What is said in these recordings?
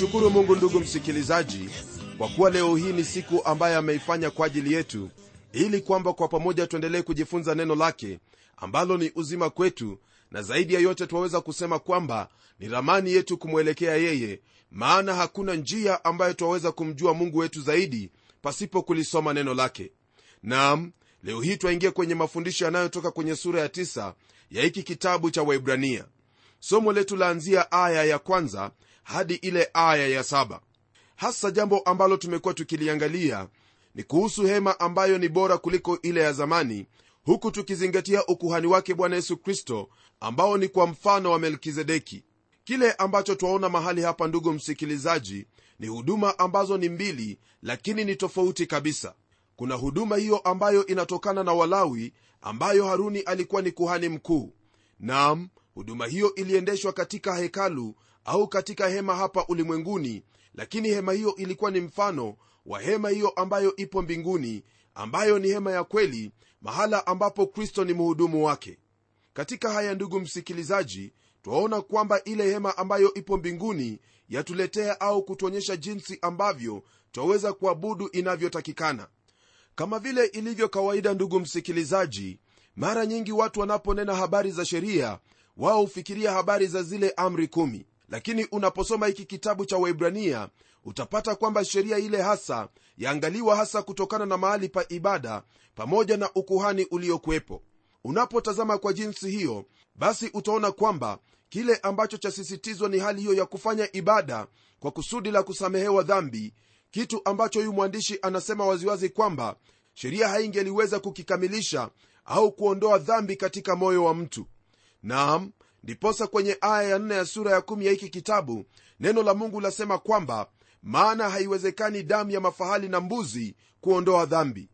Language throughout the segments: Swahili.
namshukuru mungu ndugu msikilizaji kwa kuwa leo hii ni siku ambayo ameifanya kwa ajili yetu ili kwamba kwa pamoja tuendelee kujifunza neno lake ambalo ni uzima kwetu na zaidi ya yote twaweza kusema kwamba ni ramani yetu kumwelekea yeye maana hakuna njia ambayo twaweza kumjua mungu wetu zaidi pasipo kulisoma neno lake. Nam leo hii twaingia kwenye mafundisho yanayotoka kwenye sura ya 9 ya hiki kitabu cha waibrania somo letu laanzia aya ya kwanza hadi ile aya ya saba. Hasa jambo ambalo tumekuwa tukiliangalia ni kuhusu hema ambayo ni bora kuliko ile ya zamani huku tukizingatia ukuhani wake bwana yesu kristo ambao ni kwa mfano wa melkizedeki. Kile ambacho twaona mahali hapa ndugu msikilizaji ni huduma ambazo ni mbili lakini ni tofauti kabisa. Kuna huduma hiyo ambayo inatokana na walawi ambayo haruni alikuwa ni kuhani mkuu. Nam huduma hiyo iliendeshwa katika hekalu au katika hema hapa ulimwenguni lakini hema hiyo ilikuwa ni mfano wa hema hiyo ambayo ipo mbinguni ambayo ni hema ya kweli mahala ambapo kristo ni mhudumu wake. Katika haya ndugu msikilizaji twaona kwamba ile hema ambayo ipo mbinguni yatuletea au kutuonyesha jinsi ambavyo twaweza kuabudu inavyotakikana. Kama vile ilivyo kawaida ndugu msikilizaji mara nyingi watu wanaponena habari za sheria wao hufikiria habari za zile amri kumi lakini unaposoma hiki kitabu cha waibrania utapata kwamba sheria ile hasa yaangaliwa hasa kutokana na mahali pa ibada pamoja na ukuhani uliokuwepo. Unapotazama kwa jinsi hiyo basi utaona kwamba kile ambacho chasisitizwa ni hali hiyo ya kufanya ibada kwa kusudi la kusamehewa dhambi kitu ambacho huyu mwandishi anasema waziwazi kwamba sheria haingeliweza kukikamilisha au kuondoa dhambi katika moyo wa mtu. Naam ndiposa kwenye aya ya nne ya sura ya kumi ya hiki kitabu neno la mungu lasema kwamba maana haiwezekani damu ya mafahali na mbuzi kuondoa dhambi.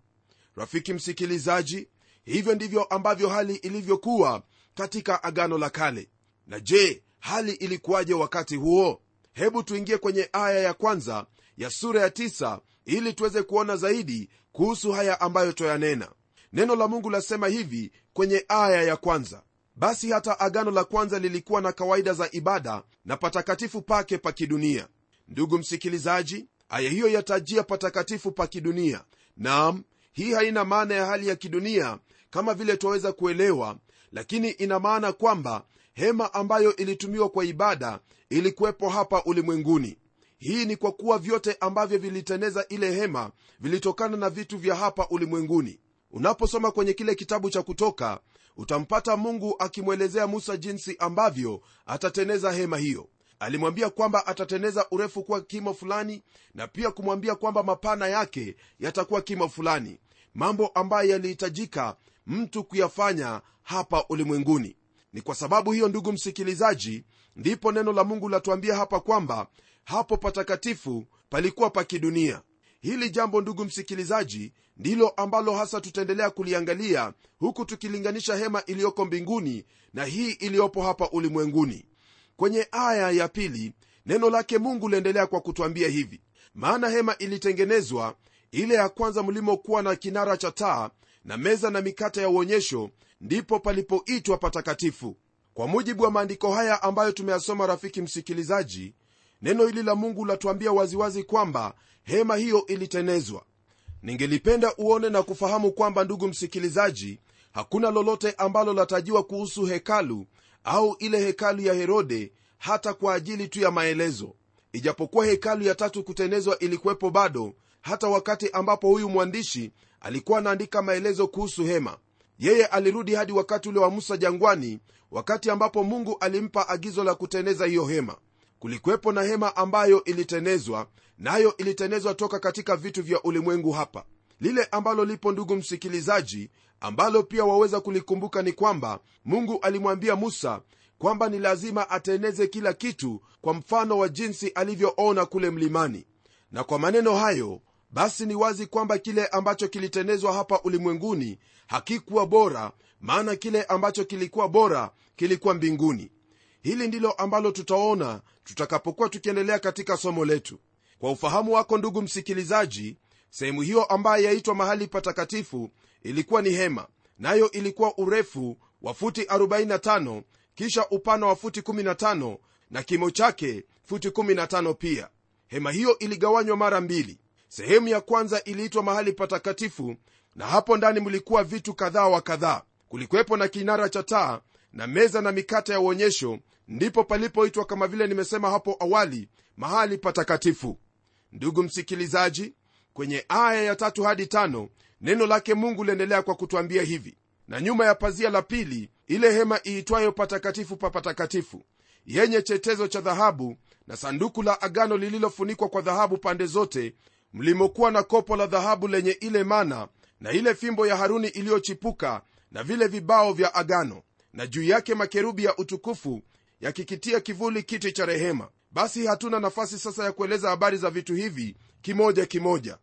Rafiki msikilizaji hivyo ndivyo ambavyo hali ilivyokuwa katika agano la kale. Na je hali ilikuwaje wakati huo? Hebu tuingie kwenye aya ya kwanza ya sura ya tisa ili tuweze kuona zaidi kuhusu haya ambayo twayanena. Neno la mungu lasema hivi kwenye aya ya kwanza basi hata agano la kwanza lilikuwa na kawaida za ibada na patakatifu pake pa kidunia. Ndugu msikilizaji aya hiyo yatajia patakatifu pa kidunia. Nam hii haina maana ya hali ya kidunia kama vile twaweza kuelewa lakini ina maana kwamba hema ambayo ilitumiwa kwa ibada ilikuwepo hapa ulimwenguni. Hii ni kwa kuwa vyote ambavyo viliteneza ile hema vilitokana na vitu vya hapa ulimwenguni. Unaposoma kwenye kile kitabu cha kutoka utampata mungu akimwelezea musa jinsi ambavyo atateneza hema hiyo. Alimwambia kwamba atateneza urefu kuwa kimo fulani na pia kumwambia kwamba mapana yake yatakuwa kimo fulani mambo ambayo yalihitajika mtu kuyafanya hapa ulimwenguni. Ni kwa sababu hiyo ndugu msikilizaji ndipo neno la mungu latuambia hapa kwamba hapo patakatifu palikuwa pa kidunia. Hili jambo ndugu msikilizaji ndilo ambalo hasa tutaendelea kuliangalia huku tukilinganisha hema iliyoko mbinguni na hii iliyopo hapa ulimwenguni. Kwenye aya ya pili neno lake mungu liendelea kwa kutwambia hivi. Maana hema ilitengenezwa ile ya kwanza mlimokuwa na kinara cha taa na meza na mikate ya uonyesho ndipo palipoitwa patakatifu. Kwa mujibu wa maandiko haya ambayo tumeyasoma rafiki msikilizaji neno hili la mungu latuambia waziwazi kwamba hema hiyo ilitenezwa ningelipenda uone na kufahamu kwamba ndugu msikilizaji hakuna lolote ambalo latajiwa kuhusu hekalu au ile hekalu ya herode hata kwa ajili tu ya maelezo. Ijapokuwa hekalu ya tatu kutenezwa ilikuwepo bado hata wakati ambapo huyu mwandishi alikuwa anaandika maelezo kuhusu hema. Yeye alirudi hadi wakati ule wa musa jangwani wakati ambapo mungu alimpa agizo la kuteneza hiyo hema kulikuwepo na hema ambayo ilitenezwa nayo na ilitenezwa toka katika vitu vya ulimwengu hapa. Lile ambalo lipo ndugu msikilizaji ambalo pia waweza kulikumbuka ni kwamba mungu alimwambia musa kwamba ni lazima ateneze kila kitu kwa mfano wa jinsi alivyoona kule mlimani. Na kwa maneno hayo basi ni wazi kwamba kile ambacho kilitenezwa hapa ulimwenguni hakikuwa bora maana kile ambacho kilikuwa bora kilikuwa mbinguni hili ndilo ambalo tutaona tutakapokuwa tukiendelea katika somo letu. Kwa ufahamu wako ndugu msikilizaji sehemu hiyo ambayo yaitwa mahali patakatifu ilikuwa ni hema nayo ilikuwa urefu wa futi 45 kisha upana wa futi 15 na kimo chake futi 15 pia. Hema hiyo iligawanywa mara mbili. Sehemu ya kwanza iliitwa mahali patakatifu na hapo ndani mlikuwa vitu kadhaa wa kadhaa. Kulikuwepo na kinara cha taa na meza na mikate ya uonyesho ndipo palipoitwa kama vile nimesema hapo awali mahali patakatifu. Ndugu msikilizaji kwenye aya ya tatu hadi tano neno lake mungu liendelea kwa kutwambia hivi. Na nyuma ya pazia la pili ile hema iitwayo patakatifu pa patakatifu yenye chetezo cha dhahabu na sanduku la agano lililofunikwa kwa dhahabu pande zote mlimokuwa na kopo la dhahabu lenye ile mana na ile fimbo ya haruni iliyochipuka na vile vibao vya agano. Na juu yake makerubi ya utukufu yakikitia kivuli kiti cha rehema. Basi hatuna nafasi sasa ya kueleza habari za vitu hivi kimoja kimoja.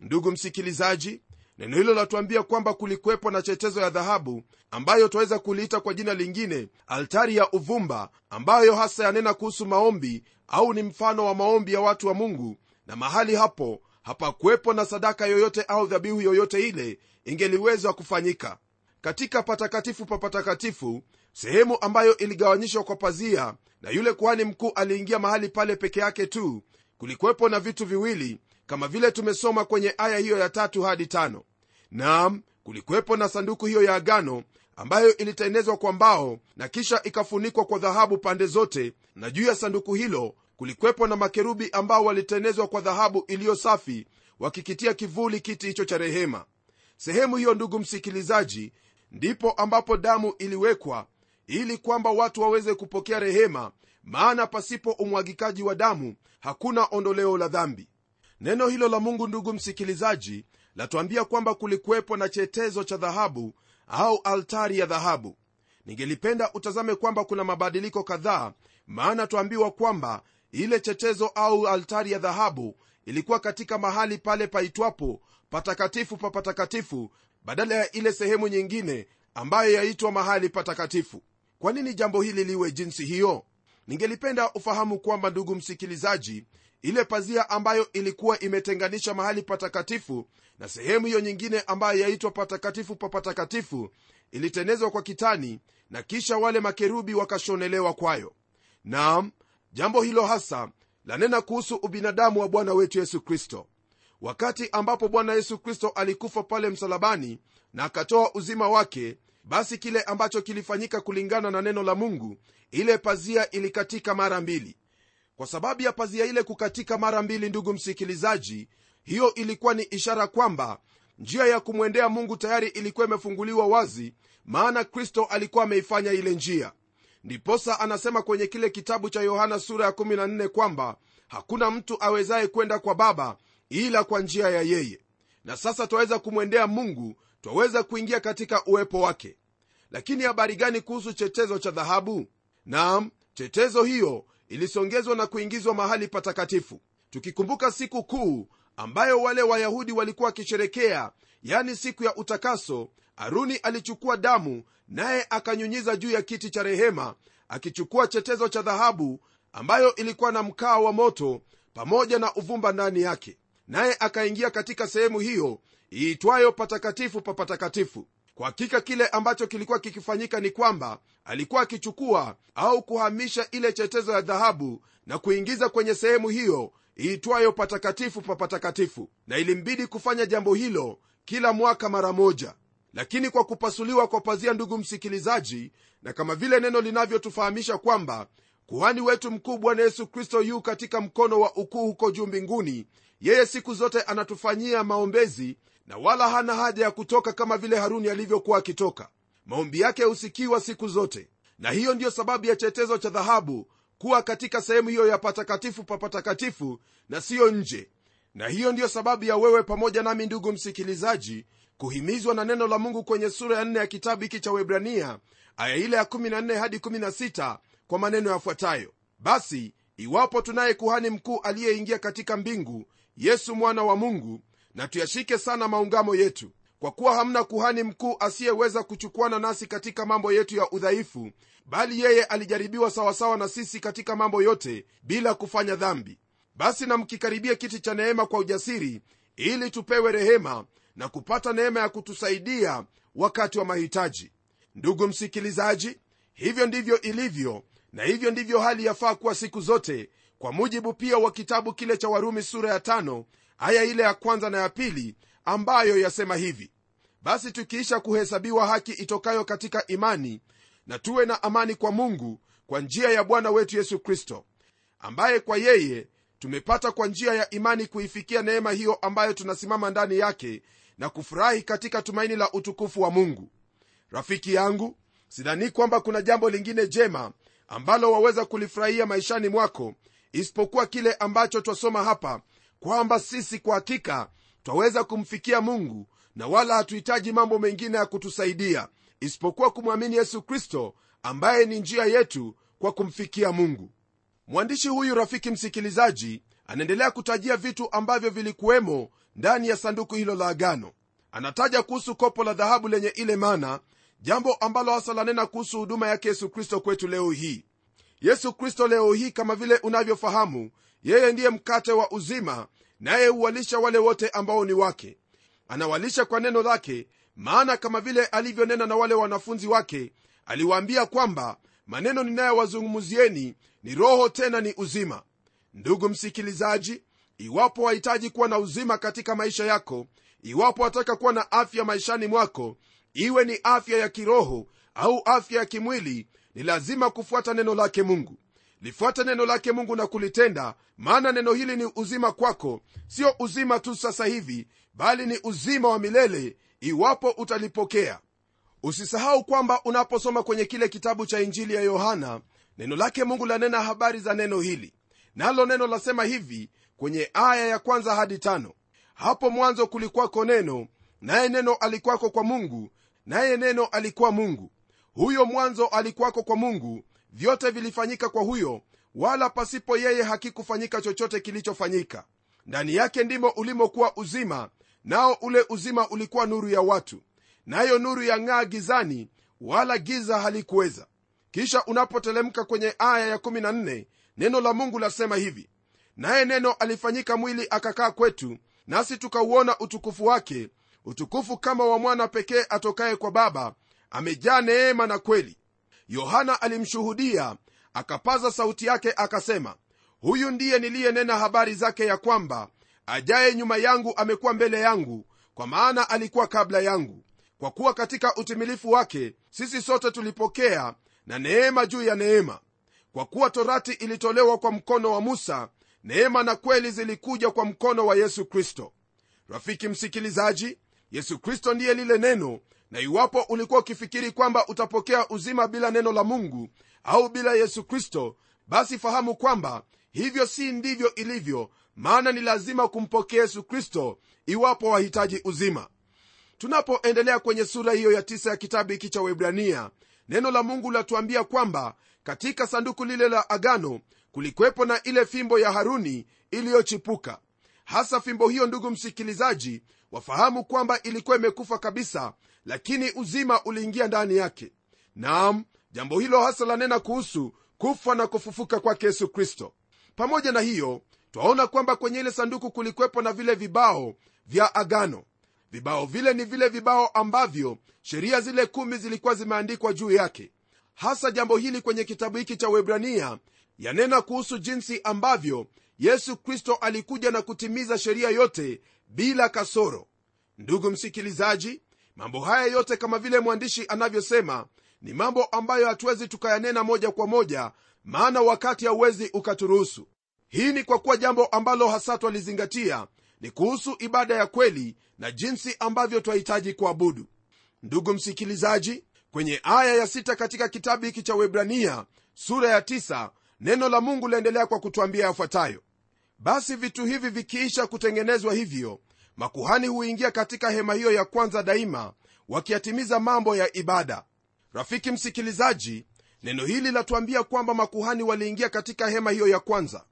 Ndugu msikilizaji neno hilo latuambia kwamba kulikuwepo na chetezo ya dhahabu ambayo twaweza kuliita kwa jina lingine altari ya uvumba ambayo hasa yanena kuhusu maombi au ni mfano wa maombi ya watu wa mungu. Na mahali hapo hapakuwepo na sadaka yoyote au dhabihu yoyote ile ingeliweza kufanyika. Katika patakatifu pa patakatifu sehemu ambayo iligawanyishwa kwa pazia na yule kuhani mkuu aliingia mahali pale peke yake tu. Kulikuwepo na vitu viwili kama vile tumesoma kwenye aya hiyo ya tatu hadi tano. Naam kulikuwepo na sanduku hiyo ya agano ambayo ilitengenezwa kwa mbao na kisha ikafunikwa kwa dhahabu pande zote na juu ya sanduku hilo kulikuwepo na makerubi ambao walitengenezwa kwa dhahabu iliyo safi wakikitia kivuli kiti hicho cha rehema. Sehemu hiyo ndugu msikilizaji ndipo ambapo damu iliwekwa ili kwamba watu waweze kupokea rehema maana pasipo umwagikaji wa damu hakuna ondoleo la dhambi. Neno hilo la mungu ndugu msikilizaji latuambia kwamba kulikuwepo na chetezo cha dhahabu au altari ya dhahabu. Ningelipenda utazame kwamba kuna mabadiliko kadhaa maana twambiwa kwamba ile chetezo au altari ya dhahabu ilikuwa katika mahali pale paitwapo patakatifu pa patakatifu badala ya ile sehemu nyingine ambayo yaitwa mahali patakatifu kwa nini jambo hili liwe jinsi hiyo? Ningelipenda ufahamu kwamba ndugu msikilizaji ile pazia ambayo ilikuwa imetenganisha mahali patakatifu na sehemu hiyo nyingine ambayo yaitwa patakatifu pa patakatifu ilitenezwa kwa kitani na kisha wale makerubi wakashonelewa kwayo. Naam jambo hilo hasa lanena kuhusu ubinadamu wa bwana wetu yesu kristo. Wakati ambapo bwana yesu kristo alikufa pale msalabani na akatoa uzima wake basi kile ambacho kilifanyika kulingana na neno la mungu ile pazia ilikatika mara mbili. Kwa sababu ya pazia ile kukatika mara mbili ndugu msikilizaji hiyo ilikuwa ni ishara kwamba njia ya kumwendea mungu tayari ilikuwa imefunguliwa wazi maana kristo alikuwa ameifanya ile njia. Ndiposa anasema kwenye kile kitabu cha yohana sura ya 14 kwamba hakuna mtu awezaye kwenda kwa baba ila kwa njia ya yeye. Na sasa twaweza kumwendea mungu twaweza kuingia katika uwepo wake. Lakini habari gani kuhusu chetezo cha dhahabu? Nam chetezo hiyo ilisongezwa na kuingizwa mahali patakatifu. Tukikumbuka siku kuu ambayo wale wayahudi walikuwa wakisherekea yani siku ya utakaso aruni alichukua damu naye akanyunyiza juu ya kiti cha rehema akichukua chetezo cha dhahabu ambayo ilikuwa na mkaa wa moto pamoja na uvumba ndani yake. Naye akaingia katika sehemu hiyo iitwayo patakatifu pa patakatifu. Kwa hakika kile ambacho kilikuwa kikifanyika ni kwamba alikuwa akichukua au kuhamisha ile chetezo ya dhahabu na kuingiza kwenye sehemu hiyo iitwayo patakatifu pa patakatifu. Na ilimbidi kufanya jambo hilo kila mwaka mara moja. Lakini kwa kupasuliwa kwa pazia ndugu msikilizaji na kama vile neno linavyotufahamisha kwamba kuhani wetu mkuu bwana yesu kristo yu katika mkono wa ukuu huko juu mbinguni yeye siku zote anatufanyia maombezi na wala hana haja ya kutoka kama vile haruni alivyokuwa akitoka. Maombi yake husikiwa siku zote. Na hiyo ndiyo sababu ya chetezo cha dhahabu kuwa katika sehemu hiyo ya patakatifu pa patakatifu na siyo nje. Na hiyo ndiyo sababu ya wewe pamoja nami ndugu msikilizaji kuhimizwa na neno la mungu kwenye sura ya 4 ya kitabu hiki cha webrania aya ile ya 14 hadi 16 kwa maneno yafuatayo. Basi iwapo tunaye kuhani mkuu aliyeingia katika mbingu yesu mwana wa mungu na tuyashike sana maungamo yetu. Kwa kuwa hamna kuhani mkuu asiyeweza kuchukuana nasi katika mambo yetu ya udhaifu bali yeye alijaribiwa sawasawa na sisi katika mambo yote bila kufanya dhambi. Basi na mkikaribia kiti cha neema kwa ujasiri ili tupewe rehema na kupata neema ya kutusaidia wakati wa mahitaji. Ndugu msikilizaji hivyo ndivyo ilivyo na hivyo ndivyo hali yafaa kuwa siku zote kwa mujibu pia wa kitabu kile cha warumi sura ya tano aya ile ya kwanza na ya pili ambayo yasema hivi basi tukiisha kuhesabiwa haki itokayo katika imani na tuwe na amani kwa mungu kwa njia ya bwana wetu yesu kristo ambaye kwa yeye tumepata kwa njia ya imani kuifikia neema hiyo ambayo tunasimama ndani yake na kufurahi katika tumaini la utukufu wa mungu. Rafiki yangu sidhani kwamba kuna jambo lingine jema ambalo waweza kulifurahia maishani mwako isipokuwa kile ambacho twasoma hapa kwamba sisi kwa hakika twaweza kumfikia mungu na wala hatuhitaji mambo mengine ya kutusaidia isipokuwa kumwamini yesu kristo ambaye ni njia yetu kwa kumfikia mungu. Mwandishi huyu rafiki msikilizaji anaendelea kutajia vitu ambavyo vilikuwemo ndani ya sanduku hilo la agano. Anataja kuhusu kopo la dhahabu lenye ile mana jambo ambalo hasa lanena kuhusu huduma yake yesu kristo kwetu leo hii. Yesu kristo leo hii kama vile unavyofahamu yeye ndiye mkate wa uzima naye huwalisha wale wote ambao ni wake. Anawalisha kwa neno lake maana kama vile alivyonena na wale wanafunzi wake aliwaambia kwamba maneno ninayowazungumzieni ni roho tena ni uzima. Ndugu msikilizaji iwapo wahitaji kuwa na uzima katika maisha yako iwapo wataka kuwa na afya maishani mwako iwe ni afya ya kiroho au afya ya kimwili ni lazima kufuata neno lake mungu lifuate neno lake mungu na kulitenda maana neno hili ni uzima kwako. Sio uzima tu sasa hivi bali ni uzima wa milele iwapo utalipokea. Usisahau kwamba unaposoma kwenye kile kitabu cha injili ya yohana neno lake mungu lanena habari za neno hili. Nalo neno lasema hivi kwenye aya ya kwanza hadi tano. Hapo mwanzo kulikwako neno naye neno alikuwako kwa mungu naye neno alikuwa mungu. Huyo mwanzo alikuwako kwa mungu vyote vilifanyika kwa huyo wala pasipo yeye hakikufanyika chochote kilichofanyika. Ndani yake ndimo ulimokuwa uzima nao ule uzima ulikuwa nuru ya watu nayo nuru ya ng'aa gizani wala giza halikuweza. Kisha unapotelemka kwenye aya ya14 neno la mungu lasema hivi naye neno alifanyika mwili akakaa kwetu nasi tukauona utukufu wake utukufu kama wa mwana pekee atokaye kwa baba amejaa neema na kweli yohana alimshuhudia akapaza sauti yake akasema huyu ndiye niliyenena habari zake ya kwamba ajaye nyuma yangu amekuwa mbele yangu kwa maana alikuwa kabla yangu. Kwa kuwa katika utimilifu wake sisi sote tulipokea na neema juu ya neema. Kwa kuwa torati ilitolewa kwa mkono wa musa neema na kweli zilikuja kwa mkono wa yesu kristo. Rafiki msikilizaji yesu kristo ndiye lile neno na iwapo ulikuwa ukifikiri kwamba utapokea uzima bila neno la mungu au bila yesu kristo basi fahamu kwamba hivyo si ndivyo ilivyo maana ni lazima kumpokea yesu kristo iwapo wahitaji uzima. Tunapoendelea kwenye sura hiyo ya tisa ya kitabu hiki cha webrania neno la mungu latuambia kwamba katika sanduku lile la agano kulikwepo na ile fimbo ya haruni iliyochipuka. Hasa fimbo hiyo ndugu msikilizaji wafahamu kwamba ilikuwa imekufa kabisa lakini uzima uliingia ndani yake. Naam jambo hilo hasa lanena kuhusu kufa na kufufuka kwake yesu kristo. Pamoja na hiyo twaona kwamba kwenye ile sanduku kulikwepo na vile vibao vya agano. Vibao vile ni vile vibao ambavyo sheria zile kumi zilikuwa zimeandikwa juu yake. Hasa jambo hili kwenye kitabu hiki cha webrania yanena kuhusu jinsi ambavyo yesu kristo alikuja na kutimiza sheria yote bila kasoro. Ndugu msikilizaji mambo haya yote kama vile mwandishi anavyosema ni mambo ambayo hatuwezi tukayanena moja kwa moja maana wakati hauwezi ukaturuhusu. Hii ni kwa kuwa jambo ambalo hasa twalizingatia ni kuhusu ibada ya kweli na jinsi ambavyo twahitaji kuabudu. Ndugu msikilizaji kwenye aya ya sita katika kitabu hiki cha webrania sura ya tisa, neno la mungu laendelea kwa kutwambia yafuatayo. Basi vitu hivi vikiisha kutengenezwa hivyo makuhani huingia katika hema hiyo ya kwanza daima wakiyatimiza mambo ya ibada. Rafiki msikilizaji neno hili latuambia kwamba makuhani waliingia katika hema hiyo ya kwanza.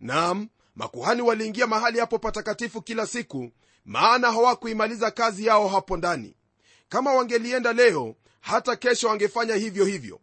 Nam makuhani waliingia mahali hapo patakatifu kila siku maana hawakuimaliza kazi yao hapo ndani. Kama wangelienda leo hata kesho wangefanya hivyo hivyo.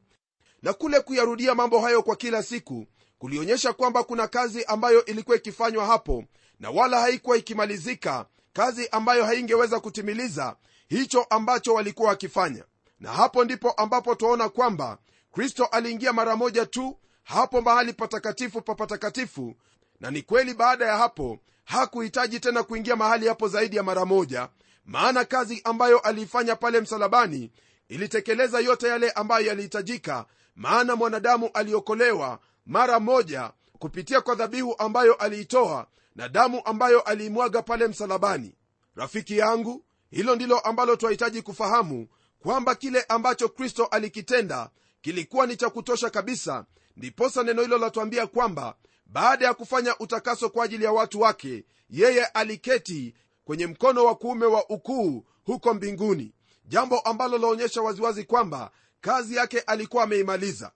Na kule kuyarudia mambo hayo kwa kila siku kulionyesha kwamba kuna kazi ambayo ilikuwa ikifanywa hapo na wala haikuwa ikimalizika kazi ambayo haingeweza kutimiliza hicho ambacho walikuwa wakifanya. Na hapo ndipo ambapo twaona kwamba kristo aliingia mara moja tu hapo mahali patakatifu pa patakatifu. Na ni kweli baada ya hapo hakuhitaji tena kuingia mahali hapo zaidi ya mara moja maana kazi ambayo aliifanya pale msalabani ilitekeleza yote yale ambayo yalihitajika maana mwanadamu aliokolewa mara moja kupitia kwa dhabihu ambayo aliitoa na damu ambayo aliimwaga pale msalabani. Rafiki yangu hilo ndilo ambalo twahitaji kufahamu kwamba kile ambacho kristo alikitenda kilikuwa ni cha kutosha kabisa ndiposa neno hilo latuambia kwamba baada ya kufanya utakaso kwa ajili ya watu wake yeye aliketi kwenye mkono wa kuume wa ukuu huko mbinguni jambo ambalo laonyesha waziwazi kwamba kazi yake alikuwa ameimaliza.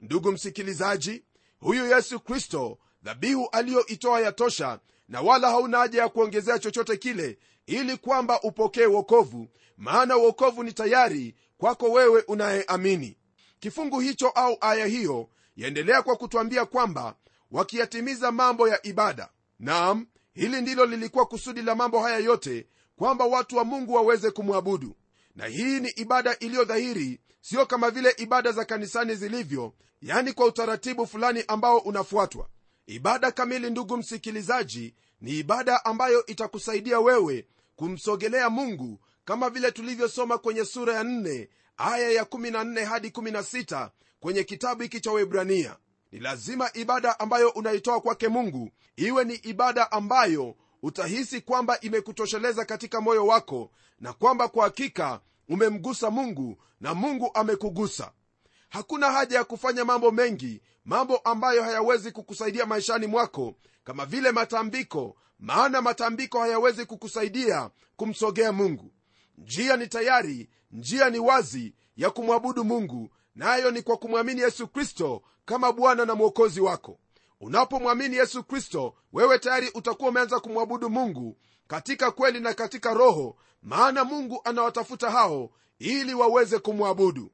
Ndugu msikilizaji huyu yesu kristo dhabihu aliyoitoa yatosha na wala hauna haja ya kuongezea chochote kile ili kwamba upokee wokovu maana wokovu ni tayari kwako wewe unayeamini. Kifungu hicho au aya hiyo yaendelea kwa kutwambia kwamba wakiyatimiza mambo ya ibada. Naam hili ndilo lilikuwa kusudi la mambo haya yote kwamba watu wa mungu waweze kumwabudu. Na hii ni ibada iliyo dhahiri sio kama vile ibada za kanisani zilivyo yani kwa utaratibu fulani ambao unafuatwa ibada kamili ndugu msikilizaji ni ibada ambayo itakusaidia wewe kumsogelea mungu kama vile tulivyosoma kwenye sura ya 4 aya ya 14 hadi 16 kwenye kitabu hiki cha webrania ni lazima ibada ambayo unaitoa kwake mungu iwe ni ibada ambayo utahisi kwamba imekutosheleza katika moyo wako na kwamba kwa hakika umemgusa mungu na mungu amekugusa hakuna haja ya kufanya mambo mengi mambo ambayo hayawezi kukusaidia maishani mwako kama vile matambiko maana matambiko hayawezi kukusaidia kumsogea mungu. Njia ni tayari njia ni wazi ya kumwabudu mungu nayo na ni kwa kumwamini yesu kristo kama bwana na mwokozi wako. Unapomwamini yesu kristo wewe tayari utakuwa umeanza kumwabudu mungu katika kweli na katika roho maana mungu anawatafuta hao ili waweze kumwabudu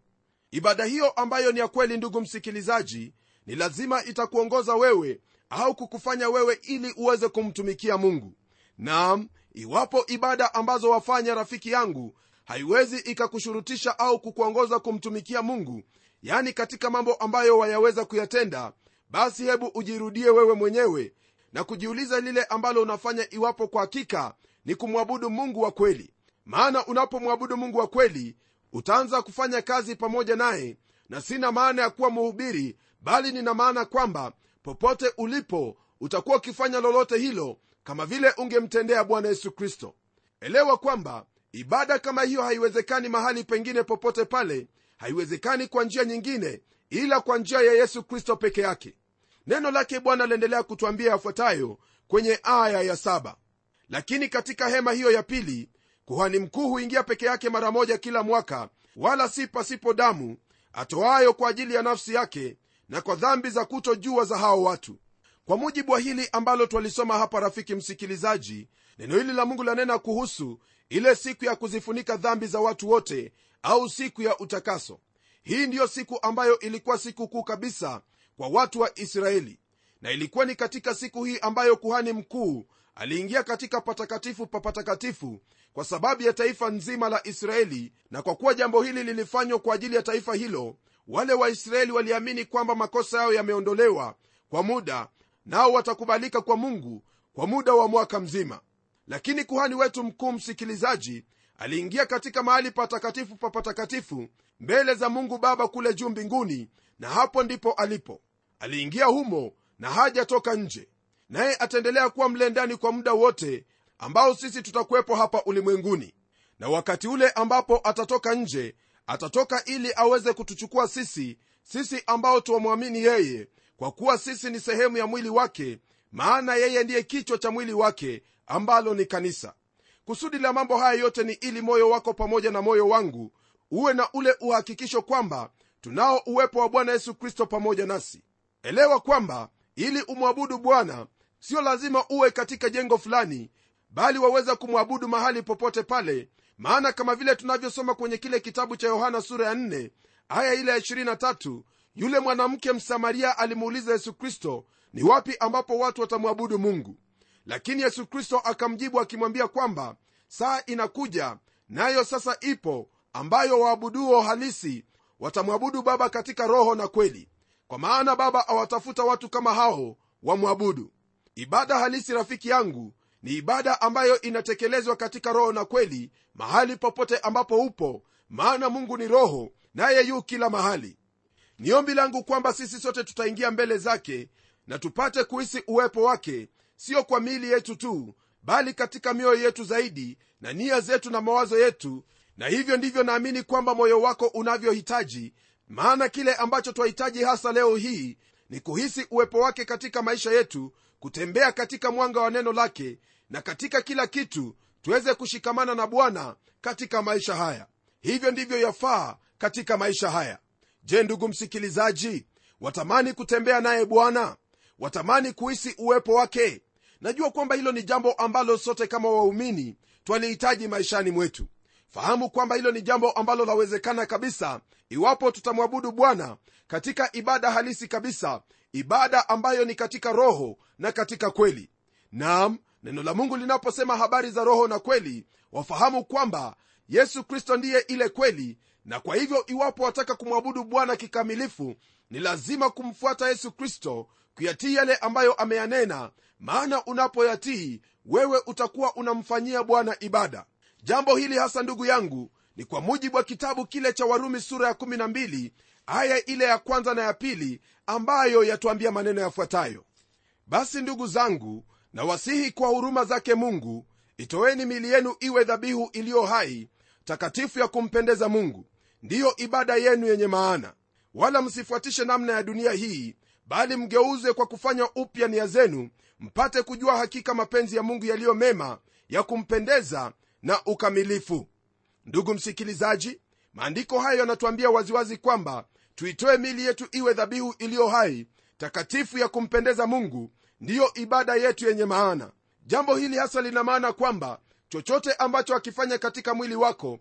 ibada hiyo ambayo ni ya kweli ndugu msikilizaji ni lazima itakuongoza wewe au kukufanya wewe ili uweze kumtumikia mungu. Naam iwapo ibada ambazo wafanya rafiki yangu haiwezi ikakushurutisha au kukuongoza kumtumikia mungu yani katika mambo ambayo wayaweza kuyatenda basi hebu ujirudie wewe mwenyewe na kujiuliza lile ambalo unafanya iwapo kwa hakika ni kumwabudu mungu wa kweli. Maana unapomwabudu mungu wa kweli utaanza kufanya kazi pamoja naye na sina maana ya kuwa mhubiri bali nina maana kwamba popote ulipo utakuwa ukifanya lolote hilo kama vile ungemtendea bwana yesu kristo. Elewa kwamba ibada kama hiyo haiwezekani mahali pengine popote pale haiwezekani kwa njia nyingine ila kwa njia ya yesu kristo peke yake. Neno lake bwana aliendelea kutwambia yafuatayo kwenye aya ya saba. Lakini katika hema hiyo ya pili kuhani mkuu huingia peke yake mara moja kila mwaka wala si pasipo damu atoayo kwa ajili ya nafsi yake na kwa dhambi za kutojua za hao watu. Kwa mujibu wa hili ambalo twalisoma hapa rafiki msikilizaji neno hili la mungu lanena kuhusu ile siku ya kuzifunika dhambi za watu wote au siku ya utakaso. Hii ndiyo siku ambayo ilikuwa siku kuu kabisa kwa watu wa israeli na ilikuwa ni katika siku hii ambayo kuhani mkuu aliingia katika patakatifu pa patakatifu kwa sababu ya taifa nzima la israeli na kwa kuwa jambo hili lilifanywa kwa ajili ya taifa hilo wale waisraeli waliamini kwamba makosa yao yameondolewa kwa muda nao watakubalika kwa mungu kwa muda wa mwaka mzima. Lakini kuhani wetu mkuu msikilizaji aliingia katika mahali patakatifu pa patakatifu mbele za mungu baba kule juu mbinguni na hapo ndipo alipo. Aliingia humo na hajatoka nje naye ataendelea kuwa mle ndani kwa muda wote ambao sisi tutakuwepo hapa ulimwenguni. Na wakati ule ambapo atatoka nje atatoka ili aweze kutuchukua sisi sisi ambao tuwamwamini yeye kwa kuwa sisi ni sehemu ya mwili wake maana yeye ndiye kichwa cha mwili wake ambalo ni kanisa. Kusudi la mambo haya yote ni ili moyo wako pamoja na moyo wangu uwe na ule uhakikisho kwamba tunao uwepo wa bwana yesu kristo pamoja nasi. Elewa kwamba ili umwabudu bwana sio lazima uwe katika jengo fulani bali waweza kumwabudu mahali popote pale maana kama vile tunavyosoma kwenye kile kitabu cha yohana sura ya 4 aya ile ya 23 yule mwanamke msamaria alimuuliza yesu kristo ni wapi ambapo watu watamwabudu mungu? Lakini yesu kristo akamjibu akimwambia kwamba saa inakuja nayo sasa ipo ambayo waabuduo halisi watamwabudu baba katika roho na kweli. Kwa maana baba awatafuta watu kama hao wamwabudu ibada halisi rafiki yangu ni ibada ambayo inatekelezwa katika roho na kweli mahali popote ambapo upo maana mungu ni roho naye yu kila mahali. Ni ombi langu kwamba sisi sote tutaingia mbele zake na tupate kuhisi uwepo wake sio kwa miili yetu tu bali katika mioyo yetu zaidi na nia zetu na mawazo yetu. Na hivyo ndivyo naamini kwamba moyo wako unavyohitaji maana kile ambacho twahitaji hasa leo hii ni kuhisi uwepo wake katika maisha yetu kutembea katika mwanga wa neno lake na katika kila kitu tuweze kushikamana na bwana katika maisha haya. Hivyo ndivyo yafaa katika maisha haya. Je ndugu msikilizaji watamani kutembea naye bwana? Watamani kuhisi uwepo wake? Najua kwamba hilo ni jambo ambalo sote kama waumini twalihitaji maishani mwetu. Fahamu kwamba hilo ni jambo ambalo lawezekana kabisa iwapo tutamwabudu bwana katika ibada halisi kabisa ibada ambayo ni katika roho na katika kweli. Nam neno la mungu linaposema habari za roho na kweli wafahamu kwamba yesu kristo ndiye ile kweli na kwa hivyo iwapo wataka kumwabudu bwana kikamilifu ni lazima kumfuata yesu kristo kuyatii yale ambayo ameyanena maana unapoyatii wewe utakuwa unamfanyia bwana ibada. Jambo hili hasa ndugu yangu ni kwa mujibu wa kitabu kile cha warumi sura ya 12 aya ile ya kwanza na ya pili ambayo yatuambia maneno yafuatayo. Basi ndugu zangu nawasihi kwa huruma zake mungu itoweni mili yenu iwe dhabihu iliyo hai takatifu ya kumpendeza mungu. Ndiyo ibada yenu yenye maana. Wala msifuatishe namna ya dunia hii bali mgeuzwe kwa kufanywa upya nia zenu mpate kujua hakika mapenzi ya mungu yaliyo mema ya kumpendeza na ukamilifu. Ndugu msikilizaji maandiko hayo yanatuambia waziwazi kwamba tuitoe mili yetu iwe dhabihu iliyo hai takatifu ya kumpendeza mungu ndiyo ibada yetu yenye maana. Jambo hili hasa lina maana kwamba chochote ambacho akifanya katika mwili wako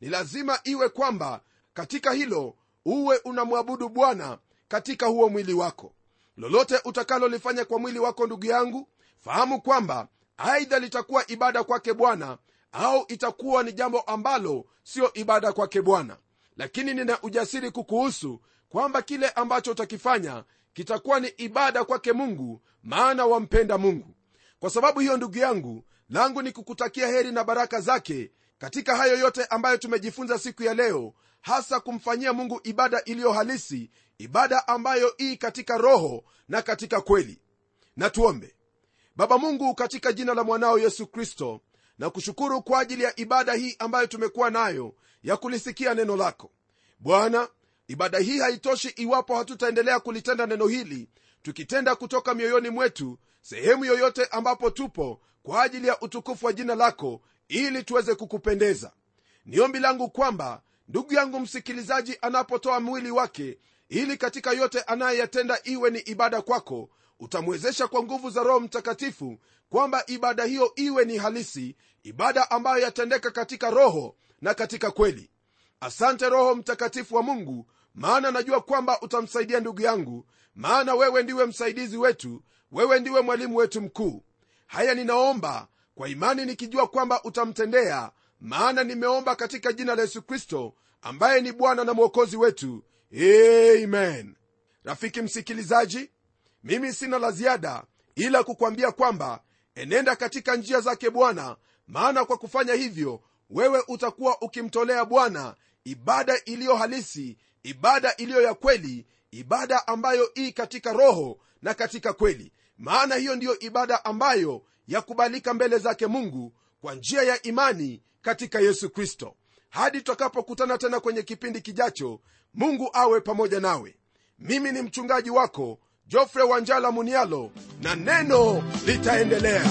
ni lazima iwe kwamba katika hilo uwe unamwabudu bwana katika huo mwili wako. Lolote utakalolifanya kwa mwili wako ndugu yangu fahamu kwamba aidha litakuwa ibada kwake bwana au itakuwa ni jambo ambalo sio ibada kwake bwana lakini nina ujasiri kukuhusu kwamba kile ambacho utakifanya kitakuwa ni ibada kwake mungu maana wampenda mungu. Kwa sababu hiyo ndugu yangu langu ni kukutakia heri na baraka zake katika hayo yote ambayo tumejifunza siku ya leo hasa kumfanyia mungu ibada iliyo halisi ibada ambayo ii katika roho na katika kweli. Na tuombe. Baba mungu katika jina la mwanao yesu kristo na kushukuru kwa ajili ya ibada hii ambayo tumekuwa nayo ya kulisikia neno lako. Bwana ibada hii haitoshi iwapo hatutaendelea kulitenda neno hili tukitenda kutoka mioyoni mwetu sehemu yoyote ambapo tupo kwa ajili ya utukufu wa jina lako ili tuweze kukupendeza. Ni ombi langu kwamba ndugu yangu msikilizaji anapotoa mwili wake ili katika yote anayeyatenda iwe ni ibada kwako utamwezesha kwa nguvu za roho mtakatifu kwamba ibada hiyo iwe ni halisi ibada ambayo yatendeka katika roho na katika kweli. Asante roho mtakatifu wa mungu maana najua kwamba utamsaidia ndugu yangu maana wewe ndiwe msaidizi wetu wewe ndiwe mwalimu wetu mkuu. Haya ninaomba kwa imani nikijua kwamba utamtendea maana nimeomba katika jina la yesu kristo ambaye ni bwana na mwokozi wetu. Amen. Rafiki msikilizaji mimi sina la ziada ila kukwambia kwamba enenda katika njia zake bwana maana kwa kufanya hivyo wewe utakuwa ukimtolea bwana ibada iliyo halisi ibada iliyo ya kweli ibada ambayo ii katika roho na katika kweli. Maana hiyo ndiyo ibada ambayo yakubalika mbele zake mungu kwa njia ya imani katika yesu kristo. Hadi tutakapokutana tena kwenye kipindi kijacho mungu awe pamoja nawe. Mimi ni mchungaji wako jofre wanjala munialo na neno litaendelea